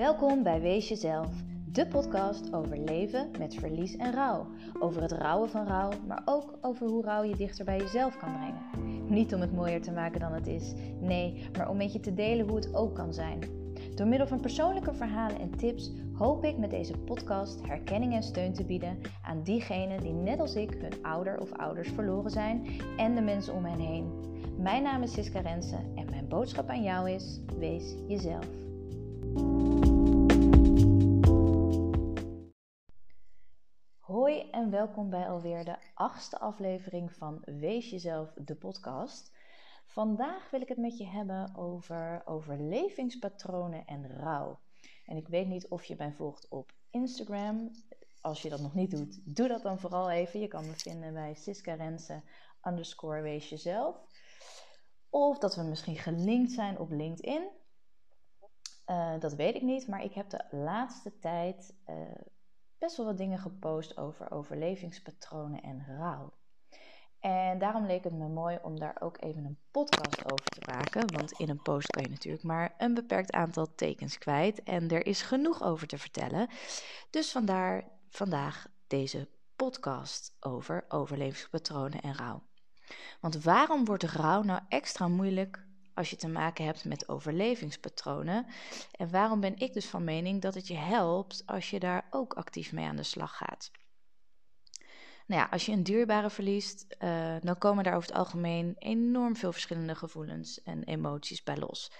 Welkom bij Wees Jezelf, de podcast over leven met verlies en rouw. Over het rouwen van rouw, maar ook over hoe rouw je dichter bij jezelf kan brengen. Niet om het mooier te maken dan het is, nee, maar om met je te delen hoe het ook kan zijn. Door middel van persoonlijke verhalen en tips hoop ik met deze podcast herkenning en steun te bieden aan diegenen die net als ik hun ouder of ouders verloren zijn en de mensen om hen heen. Mijn naam is Siska Rensen en mijn boodschap aan jou is: wees jezelf. Hoi en welkom bij alweer de achtste aflevering van Wees Jezelf, de podcast. Vandaag wil ik het met je hebben over overlevingspatronen en rouw. En ik weet niet of je mij volgt op Instagram. Als je dat nog niet doet, doe dat dan vooral even. Je kan me vinden bij Siska Rensen underscore Wees Jezelf. Of dat we misschien gelinkt zijn op LinkedIn. Uh, dat weet ik niet, maar ik heb de laatste tijd uh, best wel wat dingen gepost over overlevingspatronen en rouw. En daarom leek het me mooi om daar ook even een podcast over te maken. Want in een post kan je natuurlijk maar een beperkt aantal tekens kwijt. En er is genoeg over te vertellen. Dus vandaar vandaag deze podcast over overlevingspatronen en rouw. Want waarom wordt rouw nou extra moeilijk als je te maken hebt met overlevingspatronen? En waarom ben ik dus van mening dat het je helpt als je daar ook actief mee aan de slag gaat? Nou ja, als je een dierbare verliest, uh, dan komen daar over het algemeen enorm veel verschillende gevoelens en emoties bij los.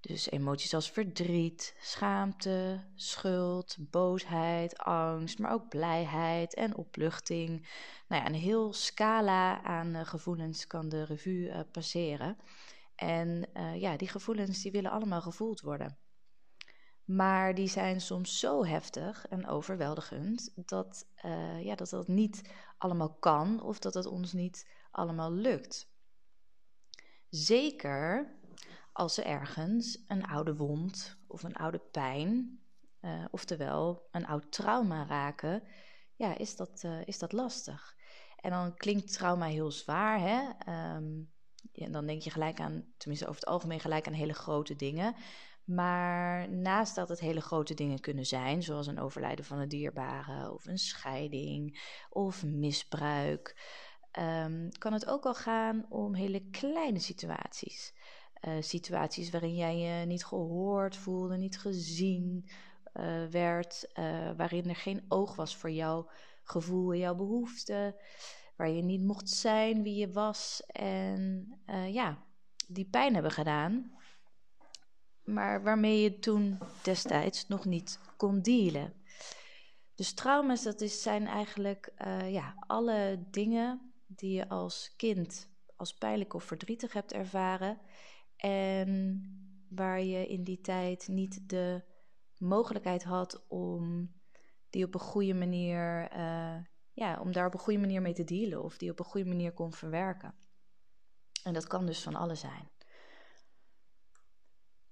Dus emoties als verdriet, schaamte, schuld, boosheid, angst, maar ook blijheid en opluchting. Nou ja, een heel scala aan uh, gevoelens kan de revue uh, passeren. En uh, ja, die gevoelens die willen allemaal gevoeld worden. Maar die zijn soms zo heftig en overweldigend dat, uh, ja, dat dat niet allemaal kan of dat het ons niet allemaal lukt. Zeker als ze ergens een oude wond of een oude pijn, uh, oftewel een oud trauma raken, ja, is dat, is dat lastig. En dan klinkt trauma heel zwaar, hè? Um, ja, dan denk je gelijk aan, tenminste over het algemeen, gelijk aan hele grote dingen. Maar naast dat het hele grote dingen kunnen zijn, zoals een overlijden van een dierbare of een scheiding of misbruik, um, kan het ook al gaan om hele kleine situaties. Uh, situaties waarin jij je niet gehoord voelde, niet gezien uh, werd, uh, waarin er geen oog was voor jouw gevoel en jouw behoeften, waar je niet mocht zijn wie je was en ja, die pijn hebben gedaan maar waarmee je toen destijds nog niet kon dealen. Dus trauma's, dat is, zijn eigenlijk uh, ja, alle dingen die je als kind als pijnlijk of verdrietig hebt ervaren. En waar je in die tijd niet de mogelijkheid had om die op een goede manier, uh, ja, om daar op een goede manier mee te dealen of die op een goede manier kon verwerken. En dat kan dus van alles zijn.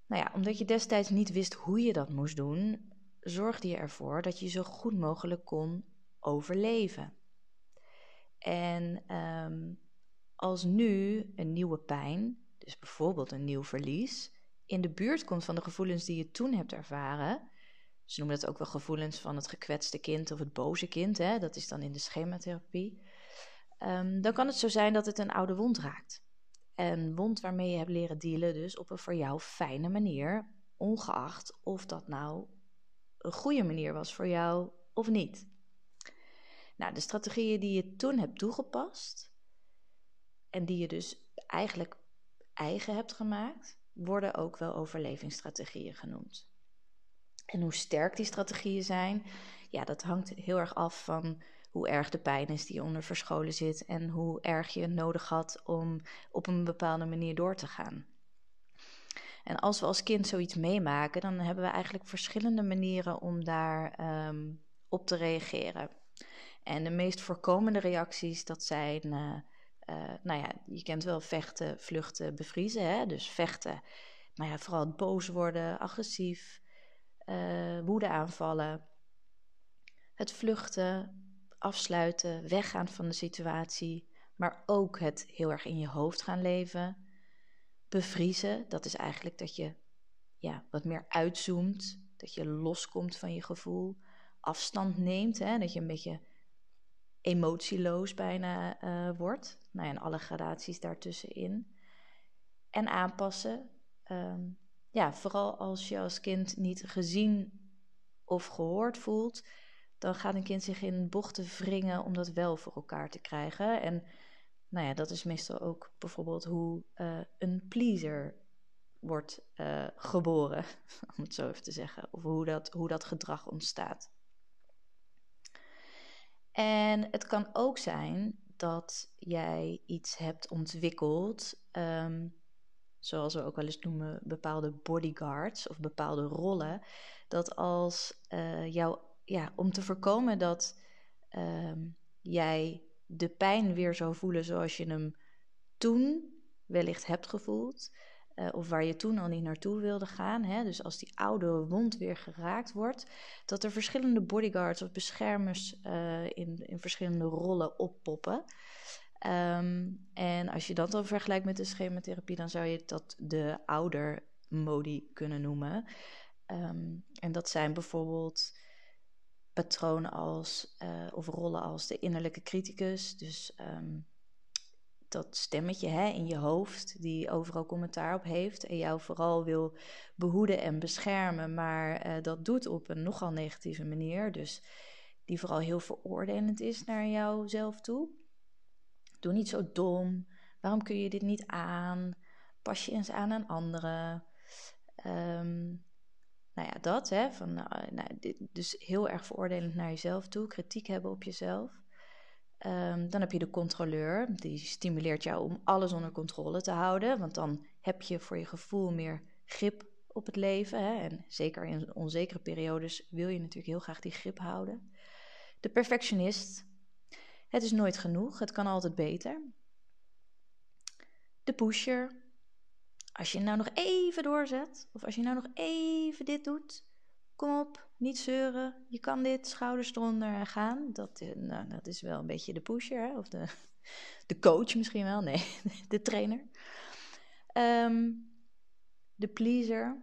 Nou ja, omdat je destijds niet wist hoe je dat moest doen, zorgde je ervoor dat je zo goed mogelijk kon overleven. En um, als nu een nieuwe pijn, dus bijvoorbeeld een nieuw verlies, in de buurt komt van de gevoelens die je toen hebt ervaren, ze noemen dat ook wel gevoelens van het gekwetste kind of het boze kind, hè? dat is dan in de schematherapie, um, dan kan het zo zijn dat het een oude wond raakt. Een wond waarmee je hebt leren dealen, dus op een voor jou fijne manier, ongeacht of dat nou een goede manier was voor jou of niet. Nou, de strategieën die je toen hebt toegepast en die je dus eigenlijk eigen hebt gemaakt, worden ook wel overlevingsstrategieën genoemd. En hoe sterk die strategieën zijn, ja, dat hangt heel erg af van hoe erg de pijn is die onder verscholen zit en hoe erg je nodig had om op een bepaalde manier door te gaan. En als we als kind zoiets meemaken, dan hebben we eigenlijk verschillende manieren om daar um, op te reageren. En de meest voorkomende reacties, dat zijn, uh, uh, nou ja, je kent wel vechten, vluchten, bevriezen. Hè? Dus vechten, maar ja, vooral boos worden, agressief, uh, woede aanvallen. Het vluchten, afsluiten, weggaan van de situatie, maar ook het heel erg in je hoofd gaan leven. Bevriezen, dat is eigenlijk dat je ja, wat meer uitzoomt, dat je loskomt van je gevoel, afstand neemt, hè, dat je een beetje emotieloos bijna uh, wordt. Nou ja, en alle gradaties daartussenin. En aanpassen. Ehm, ja, vooral als je als kind niet gezien of gehoord voelt, dan gaat een kind zich in bochten wringen om dat wel voor elkaar te krijgen. En nou ja, dat is meestal ook bijvoorbeeld hoe uh, een pleaser wordt uh, geboren, om het zo even te zeggen. Of hoe dat, hoe dat gedrag ontstaat. En het kan ook zijn dat jij iets hebt ontwikkeld, um, zoals we ook wel eens noemen, bepaalde bodyguards of bepaalde rollen. Dat als uh, jou, ja, om te voorkomen dat um, jij de pijn weer zou voelen zoals je hem toen wellicht hebt gevoeld, uh, of waar je toen al niet naartoe wilde gaan. Hè? Dus als die oude wond weer geraakt wordt, dat er verschillende bodyguards of beschermers uh, in, in verschillende rollen oppoppen. Um, en als je dat dan vergelijkt met de schematherapie, dan zou je dat de ouder-modi kunnen noemen. Um, en dat zijn bijvoorbeeld patronen als, uh, of rollen als de innerlijke criticus. Dus um, dat stemmetje hè, in je hoofd die overal commentaar op heeft en jou vooral wil behoeden en beschermen, maar uh, dat doet op een nogal negatieve manier. Dus die vooral heel veroordelend is naar jouzelf toe. Doe niet zo dom. Waarom kun je dit niet aan? Pas je eens aan aan anderen. Um, nou ja, dat, hè, van, uh, nou, dit, dus heel erg veroordelend naar jezelf toe, kritiek hebben op jezelf. Um, dan heb je de controleur, die stimuleert jou om alles onder controle te houden, want dan heb je voor je gevoel meer grip op het leven. Hè? En zeker in onzekere periodes wil je natuurlijk heel graag die grip houden. De perfectionist, het is nooit genoeg, het kan altijd beter. De pusher, als je nou nog even doorzet, of als je nou nog even dit doet, kom op, niet zeuren, je kan dit, schouders eronder en gaan. Dat, eh, nou, dat is wel een beetje de pusher, hè? of de, de coach misschien wel, nee, de trainer. Um, de pleaser,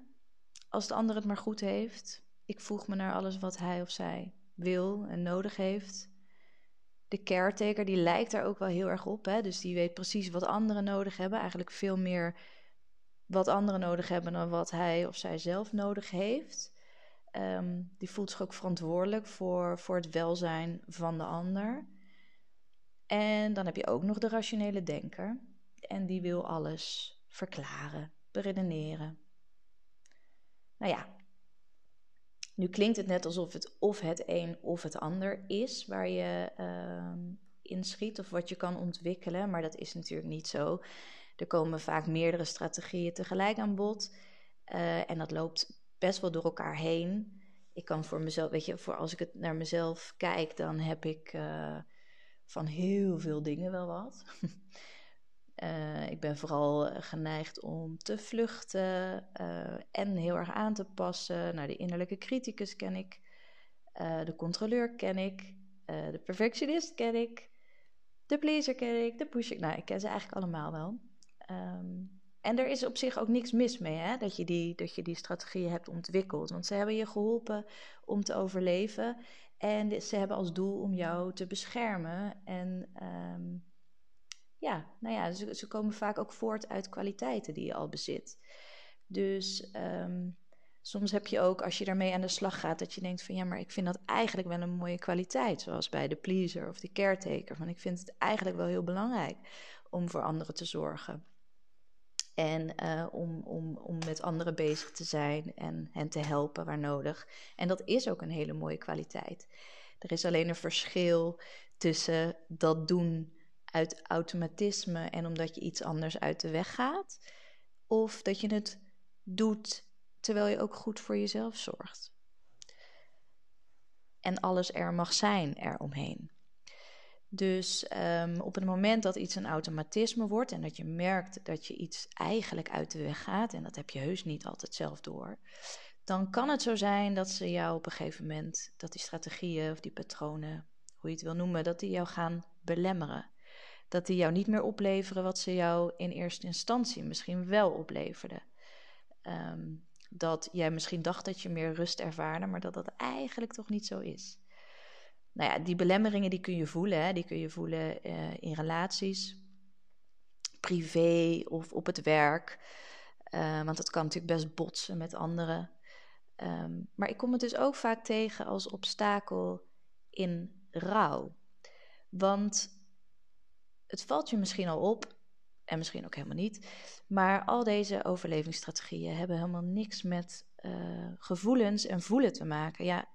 als de ander het maar goed heeft. Ik voeg me naar alles wat hij of zij wil en nodig heeft. De caretaker, die lijkt daar ook wel heel erg op. Hè? Dus die weet precies wat anderen nodig hebben. Eigenlijk veel meer wat anderen nodig hebben dan wat hij of zij zelf nodig heeft. Um, die voelt zich ook verantwoordelijk voor, voor het welzijn van de ander. En dan heb je ook nog de rationele denker. En die wil alles verklaren, beredeneren. Nou ja, nu klinkt het net alsof het of het een of het ander is waar je uh, inschiet of wat je kan ontwikkelen, maar dat is natuurlijk niet zo. Er komen vaak meerdere strategieën tegelijk aan bod uh, en dat loopt best wel door elkaar heen. Ik kan voor mezelf, weet je, voor als ik het naar mezelf kijk, dan heb ik uh, van heel veel dingen wel wat. Uh, ik ben vooral geneigd om te vluchten uh, en heel erg aan te passen. Nou, de innerlijke criticus ken ik, de controleur ken ik, de perfectionist ken ik, de pleaser ken ik, de pusher. Nou, ik ken ze eigenlijk allemaal wel. Um, en er is op zich ook niks mis mee hè, dat, je die, dat je die strategieën hebt ontwikkeld. Want ze hebben je geholpen om te overleven. En ze hebben als doel om jou te beschermen. En um, ja, nou ja, ze, ze, komen vaak ook voort uit kwaliteiten die je al bezit. Dus um, soms heb je ook, als je daarmee aan de slag gaat, dat je denkt van ja, maar ik vind dat eigenlijk wel een mooie kwaliteit. Zoals bij de pleaser of de caretaker. Van ik vind het eigenlijk wel heel belangrijk om voor anderen te zorgen. En uh, om, om, om met anderen bezig te zijn en hen te helpen waar nodig. En dat is ook een hele mooie kwaliteit. Er is alleen een verschil tussen dat doen uit automatisme en omdat je iets anders uit de weg gaat. Of dat je het doet terwijl je ook goed voor jezelf zorgt. En alles er mag zijn eromheen. Dus um, op het moment dat iets een automatisme wordt en dat je merkt dat je iets eigenlijk uit de weg gaat, en dat heb je heus niet altijd zelf door, dan kan het zo zijn dat ze jou op een gegeven moment, dat die strategieën of die patronen, hoe je het wil noemen, dat die jou gaan belemmeren. Dat die jou niet meer opleveren wat ze jou in eerste instantie misschien wel opleverden. Um, Dat jij misschien dacht dat je meer rust ervaarde, maar dat dat eigenlijk toch niet zo is. Nou ja, die belemmeringen die kun je voelen. Hè? Die kun je voelen uh, in relaties, privé of op het werk. Uh, want dat kan natuurlijk best botsen met anderen. Um, maar ik kom het dus ook vaak tegen als obstakel in rouw. Want het valt je misschien al op, en misschien ook helemaal niet, maar al deze overlevingsstrategieën hebben helemaal niks met uh, gevoelens en voelen te maken. Ja,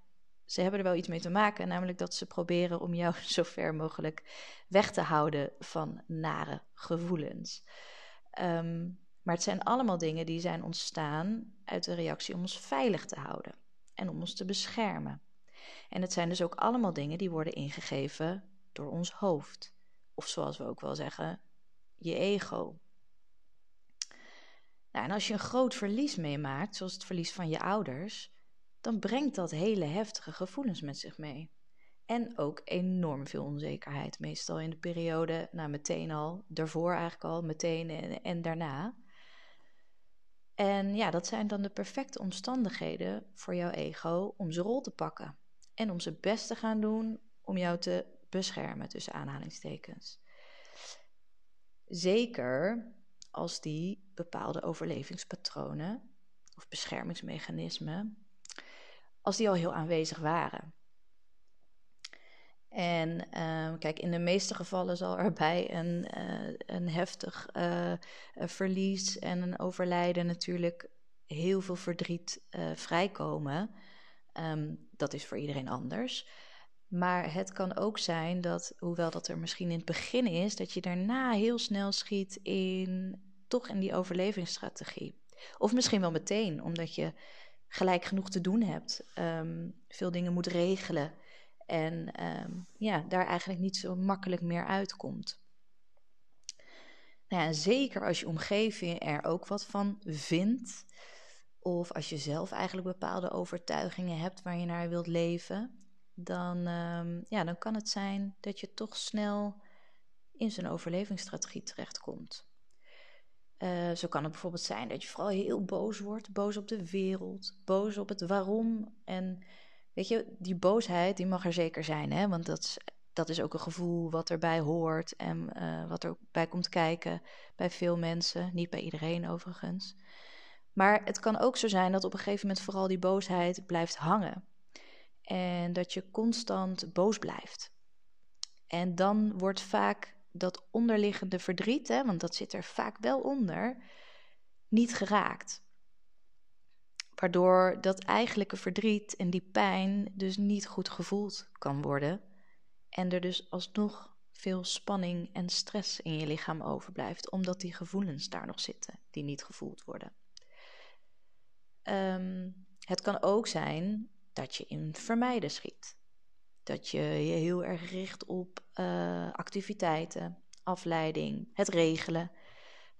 ze hebben er wel iets mee te maken, namelijk dat ze proberen om jou zo ver mogelijk weg te houden van nare gevoelens. Um, maar het zijn allemaal dingen die zijn ontstaan uit de reactie om ons veilig te houden en om ons te beschermen. En het zijn dus ook allemaal dingen die worden ingegeven door ons hoofd. Of zoals we ook wel zeggen, je ego. Nou, en als je een groot verlies meemaakt, zoals het verlies van je ouders, dan brengt dat hele heftige gevoelens met zich mee. En ook enorm veel onzekerheid. Meestal in de periode, nou meteen al, daarvoor eigenlijk al, meteen en, en daarna. En ja, dat zijn dan de perfecte omstandigheden voor jouw ego om zijn rol te pakken. En om zijn best te gaan doen om jou te beschermen, tussen aanhalingstekens. Zeker als die bepaalde overlevingspatronen of beschermingsmechanismen, als die al heel aanwezig waren. En uh, kijk, in de meeste gevallen zal er bij een, uh, een heftig uh, verlies en een overlijden natuurlijk heel veel verdriet vrijkomen. Um, dat is voor iedereen anders. Maar het kan ook zijn dat, hoewel dat er misschien in het begin is, dat je daarna heel snel schiet in toch in die overlevingsstrategie. Of misschien wel meteen, omdat je gelijk genoeg te doen hebt, um, veel dingen moet regelen. En um, ja, daar eigenlijk niet zo makkelijk meer uitkomt. Nou ja, zeker als je omgeving er ook wat van vindt. Of als je zelf eigenlijk bepaalde overtuigingen hebt waar je naar wilt leven. Dan, um, ja, dan kan het zijn dat je toch snel in zo'n overlevingsstrategie terechtkomt. Uh, zo kan het bijvoorbeeld zijn dat je vooral heel boos wordt. Boos op de wereld. Boos op het waarom. En Weet je, die boosheid die mag er zeker zijn, hè? want dat is, dat is ook een gevoel wat erbij hoort en uh, wat erbij komt kijken bij veel mensen, niet bij iedereen overigens. Maar het kan ook zo zijn dat op een gegeven moment vooral die boosheid blijft hangen en dat je constant boos blijft. En dan wordt vaak dat onderliggende verdriet, hè, want dat zit er vaak wel onder, niet geraakt. Waardoor dat eigenlijke verdriet en die pijn dus niet goed gevoeld kan worden. En er dus alsnog veel spanning en stress in je lichaam overblijft, omdat die gevoelens daar nog zitten, die niet gevoeld worden. Um, het kan ook zijn dat je in vermijden schiet. Dat je je heel erg richt op uh, activiteiten, afleiding, het regelen.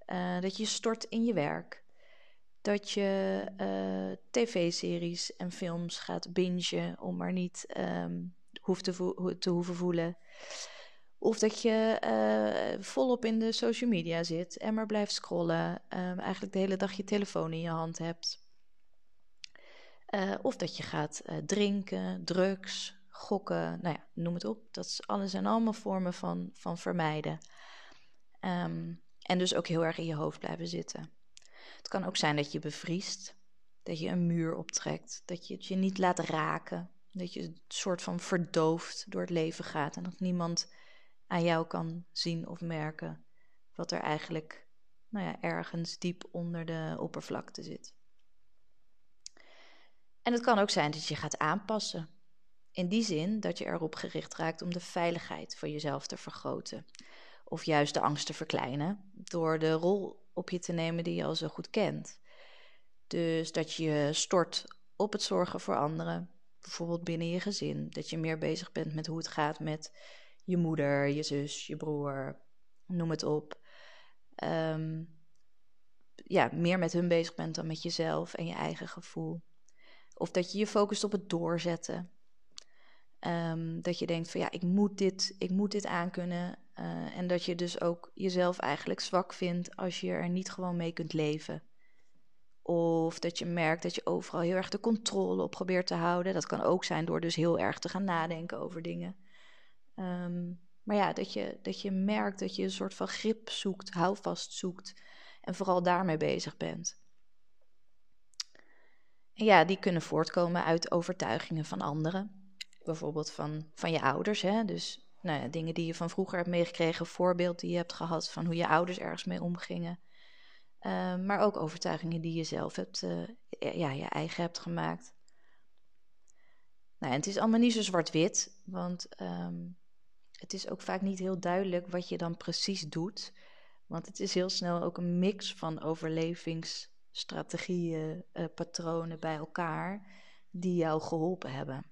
Uh, dat je stort in je werk dat je uh, tv-series en films gaat bingen om maar niet um, hoeft te, hoeven voelen. Of dat je volop in de social media zit en maar blijft scrollen. Um, eigenlijk de hele dag je telefoon in je hand hebt. Uh, of dat je gaat drinken, drugs, gokken, nou ja, noem het op. Dat is, alles zijn allemaal vormen van, van vermijden. Um, en dus ook heel erg in je hoofd blijven zitten. Het kan ook zijn dat je bevriest, dat je een muur optrekt, dat je het je niet laat raken, dat je een soort van verdoofd door het leven gaat en dat niemand aan jou kan zien of merken wat er eigenlijk nou ja, ergens diep onder de oppervlakte zit. En het kan ook zijn dat je gaat aanpassen. In die zin dat je erop gericht raakt om de veiligheid van jezelf te vergroten. Of juist de angst te verkleinen door de rol op je te nemen die je al zo goed kent. Dus dat je stort op het zorgen voor anderen, bijvoorbeeld binnen je gezin. Dat je meer bezig bent met hoe het gaat met je moeder, je zus, je broer, noem het op. Um, ja, meer met hun bezig bent dan met jezelf en je eigen gevoel. Of dat je je focust op het doorzetten. Um, dat je denkt van ja, ik moet dit, ik moet dit aankunnen. Uh, en dat je dus ook jezelf eigenlijk zwak vindt als je er niet gewoon mee kunt leven. Of dat je merkt dat je overal heel erg de controle op probeert te houden. Dat kan ook zijn door dus heel erg te gaan nadenken over dingen. Ehm, maar ja, dat je, dat je merkt dat je een soort van grip zoekt, houvast zoekt. En vooral daarmee bezig bent. Ja, die kunnen voortkomen uit overtuigingen van anderen. Bijvoorbeeld van, van je ouders. Hè? Dus nou ja, dingen die je van vroeger hebt meegekregen, voorbeeld die je hebt gehad van hoe je ouders ergens mee omgingen. Ehm, maar ook overtuigingen die je zelf hebt, uh, ja, je eigen hebt gemaakt. Nou, en het is allemaal niet zo zwart-wit, want ehm, het is ook vaak niet heel duidelijk wat je dan precies doet. Want het is heel snel ook een mix van overlevingsstrategieën, uh, patronen bij elkaar die jou geholpen hebben.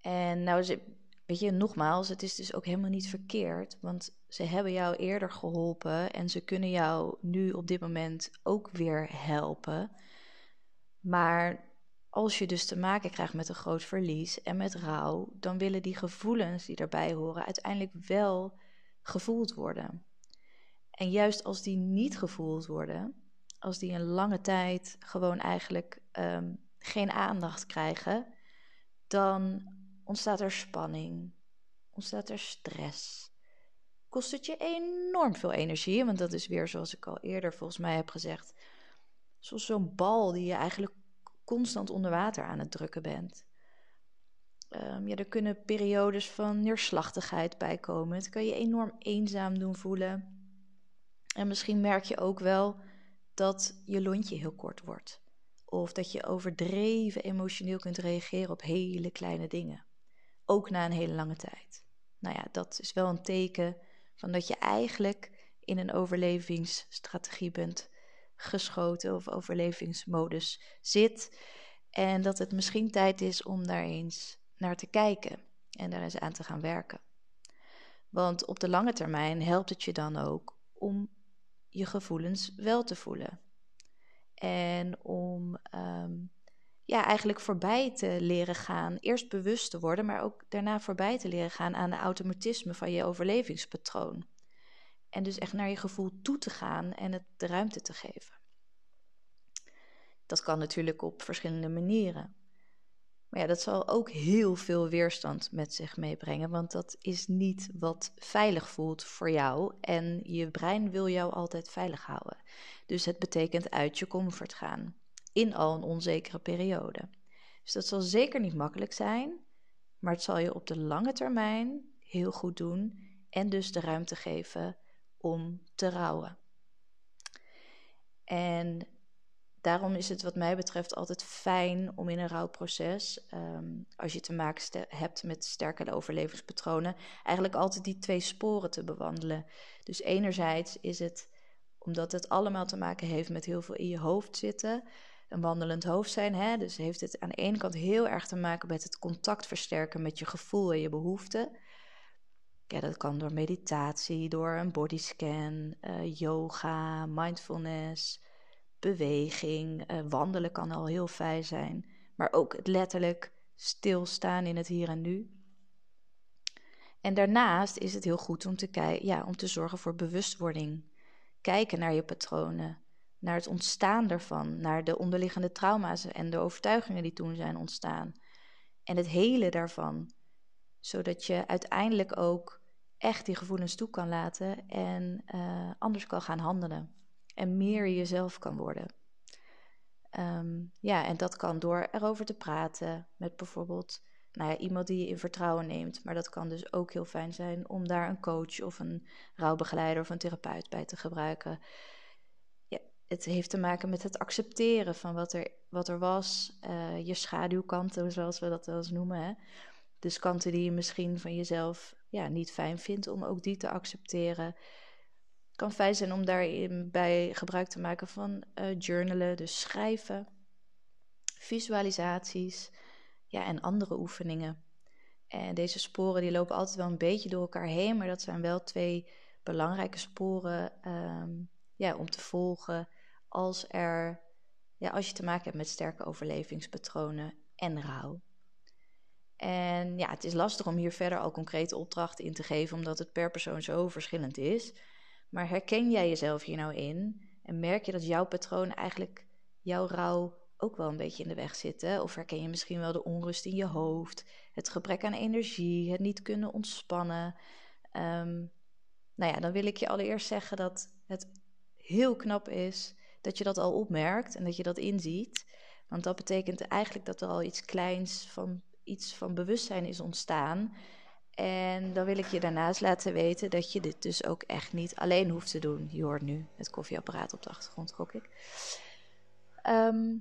En nou, weet je, nogmaals, het is dus ook helemaal niet verkeerd, want ze hebben jou eerder geholpen en ze kunnen jou nu op dit moment ook weer helpen. Maar als je dus te maken krijgt met een groot verlies en met rouw, dan willen die gevoelens die daarbij horen uiteindelijk wel gevoeld worden. En juist als die niet gevoeld worden, als die een lange tijd gewoon eigenlijk um, geen aandacht krijgen, dan ontstaat er spanning, ontstaat er stress. Kost het je enorm veel energie, want dat is weer zoals ik al eerder volgens mij heb gezegd, zoals zo'n bal die je eigenlijk constant onder water aan het drukken bent. Um, ja, er kunnen periodes van neerslachtigheid bij komen. Het kan je enorm eenzaam doen voelen. En misschien merk je ook wel dat je lontje heel kort wordt. Of dat je overdreven emotioneel kunt reageren op hele kleine dingen. Ook na een hele lange tijd. Nou ja, dat is wel een teken van dat je eigenlijk in een overlevingsstrategie bent geschoten of overlevingsmodus zit. En dat het misschien tijd is om daar eens naar te kijken en daar eens aan te gaan werken. Want op de lange termijn helpt het je dan ook om je gevoelens wel te voelen. En om um, ja, eigenlijk voorbij te leren gaan. Eerst bewust te worden, maar ook daarna voorbij te leren gaan aan de automatisme van je overlevingspatroon. En dus echt naar je gevoel toe te gaan en het de ruimte te geven. Dat kan natuurlijk op verschillende manieren. Maar ja, dat zal ook heel veel weerstand met zich meebrengen, want dat is niet wat veilig voelt voor jou. En je brein wil jou altijd veilig houden. Dus het betekent uit je comfort gaan in al een onzekere periode. Dus dat zal zeker niet makkelijk zijn, maar het zal je op de lange termijn heel goed doen en dus de ruimte geven om te rouwen. En daarom is het wat mij betreft altijd fijn om in een rouwproces, um, als je te maken hebt met sterke overlevingspatronen, eigenlijk altijd die twee sporen te bewandelen. Dus enerzijds is het omdat het allemaal te maken heeft met heel veel in je hoofd zitten, een wandelend hoofd zijn. Hè? Dus heeft het aan de ene kant heel erg te maken met het contact versterken met je gevoel en je behoeften. Ja, dat kan door meditatie, door een bodyscan, uh, yoga, mindfulness, beweging. Uh, wandelen kan al heel fijn zijn. Maar ook het letterlijk stilstaan in het hier en nu. En daarnaast is het heel goed om te, ja, om te zorgen voor bewustwording. Kijken naar je patronen naar het ontstaan ervan, naar de onderliggende trauma's en de overtuigingen die toen zijn ontstaan. En het hele daarvan, zodat je uiteindelijk ook echt die gevoelens toe kan laten en uh, anders kan gaan handelen. En meer jezelf kan worden. Um, ja, en dat kan door erover te praten met bijvoorbeeld nou ja, iemand die je in vertrouwen neemt. Maar dat kan dus ook heel fijn zijn om daar een coach of een rouwbegeleider of een therapeut bij te gebruiken het heeft te maken met het accepteren van wat er, wat er was. Uh, je schaduwkanten, zoals we dat wel eens noemen. Hè? Dus kanten die je misschien van jezelf ja, niet fijn vindt, om ook die te accepteren. Kan fijn zijn om daarbij gebruik te maken van uh, journalen, dus schrijven, visualisaties ja, en andere oefeningen. En deze sporen die lopen altijd wel een beetje door elkaar heen, maar dat zijn wel twee belangrijke sporen um, ja, om te volgen als, er, ja, als je te maken hebt met sterke overlevingspatronen en rouw. En ja, het is lastig om hier verder al concrete opdrachten in te geven, omdat het per persoon zo verschillend is. Maar herken jij jezelf hier nou in? En merk je dat jouw patroon eigenlijk jouw rouw ook wel een beetje in de weg zitten? Of herken je misschien wel de onrust in je hoofd, het gebrek aan energie, het niet kunnen ontspannen? Um, nou ja, dan wil ik je allereerst zeggen dat het heel knap is dat je dat al opmerkt en dat je dat inziet. Want dat betekent eigenlijk dat er al iets kleins van iets van bewustzijn is ontstaan. En dan wil ik je daarnaast laten weten dat je dit dus ook echt niet alleen hoeft te doen. Je hoort nu het koffieapparaat op de achtergrond, gok ik. Ehm,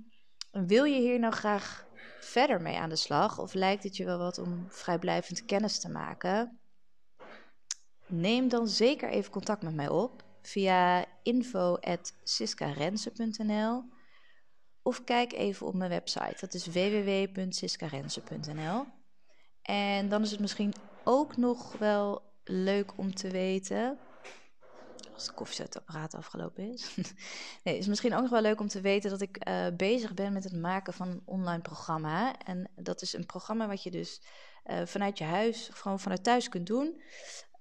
wil je hier nou graag verder mee aan de slag? Of lijkt het je wel wat om vrijblijvend kennis te maken? Neem dan zeker even contact met mij op via info.siskarense.nl of kijk even op mijn website. Dat is www.siskarense.nl En dan is het misschien ook nog wel leuk om te weten als de koffiezetapparaat afgelopen is. nee, het is misschien ook nog wel leuk om te weten dat ik uh, bezig ben met het maken van een online programma. En dat is een programma wat je dus uh, vanuit je huis, gewoon vanuit thuis kunt doen.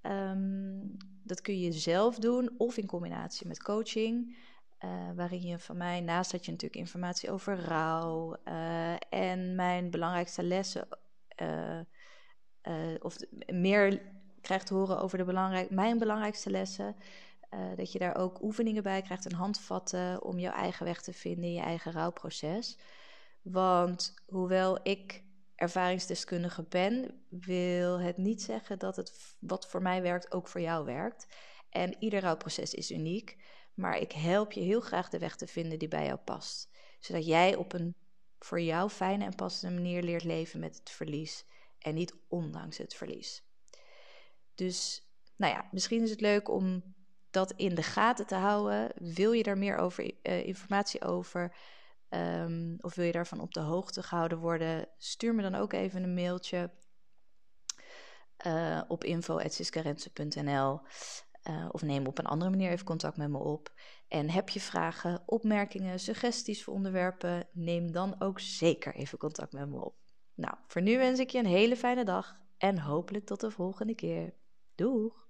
Um, dat kun je zelf doen of in combinatie met coaching. Uh, waarin je van mij, naast dat je natuurlijk informatie over rouw en mijn belangrijkste lessen, of meer krijgt te horen over de belangrijk, mijn belangrijkste lessen, uh, dat je daar ook oefeningen bij krijgt en handvatten om jouw eigen weg te vinden in je eigen rouwproces. Want hoewel ik ervaringsdeskundige ben, wil het niet zeggen dat het wat voor mij werkt ook voor jou werkt. En ieder rouwproces is uniek, maar ik help je heel graag de weg te vinden die bij jou past. Zodat jij op een voor jou fijne en passende manier leert leven met het verlies en niet ondanks het verlies. Dus nou ja, misschien is het leuk om dat in de gaten te houden. Wil je daar meer over, uh, informatie over? Um, of wil je daarvan op de hoogte gehouden worden? Stuur me dan ook even een mailtje uh, op info.siskarense.nl uh, eh, of neem op een andere manier even contact met me op. En heb je vragen, opmerkingen, suggesties voor onderwerpen? Neem dan ook zeker even contact met me op. Nou, voor nu wens ik je een hele fijne dag en hopelijk tot de volgende keer. Doeg!